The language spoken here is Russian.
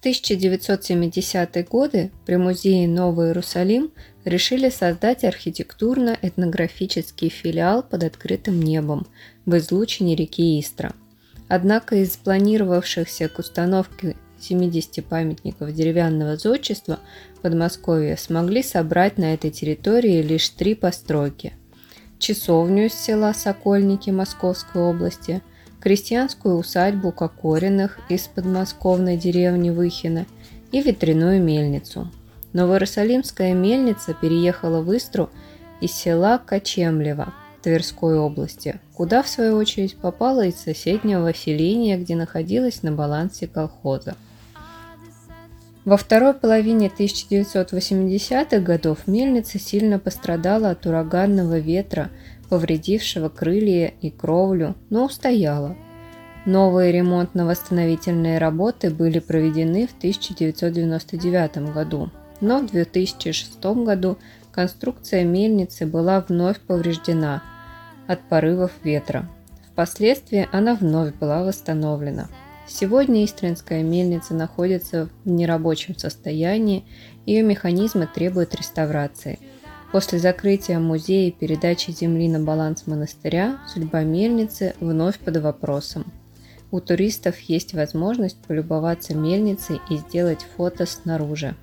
В 1970-е годы при музее Новый Иерусалим решили создать архитектурно-этнографический филиал под открытым небом в излучине реки Истра. Однако из планировавшихся к установке 70 памятников деревянного зодчества Подмосковья смогли собрать на этой территории лишь три постройки. Часовню из села Сокольники Московской области, крестьянскую усадьбу Кокориных из подмосковной деревни Выхина и ветряную мельницу. Новоиерусалимская мельница переехала в Истру из села Качемлево Тверской области, куда в свою очередь попала из соседнего селения, где находилась на балансе колхоза. Во второй половине 1980-х годов мельница сильно пострадала от ураганного ветра, повредившего крылья и кровлю, но устояла. Новые ремонтно-восстановительные работы были проведены в 1999 году, но в 2006 году конструкция мельницы была вновь повреждена от порывов ветра. Впоследствии она вновь была восстановлена. Сегодня Истринская мельница находится в нерабочем состоянии, ее механизмы требуют реставрации. После закрытия музея и передачи земли на баланс монастыря судьба мельницы вновь под вопросом. У туристов есть возможность полюбоваться мельницей и сделать фото снаружи.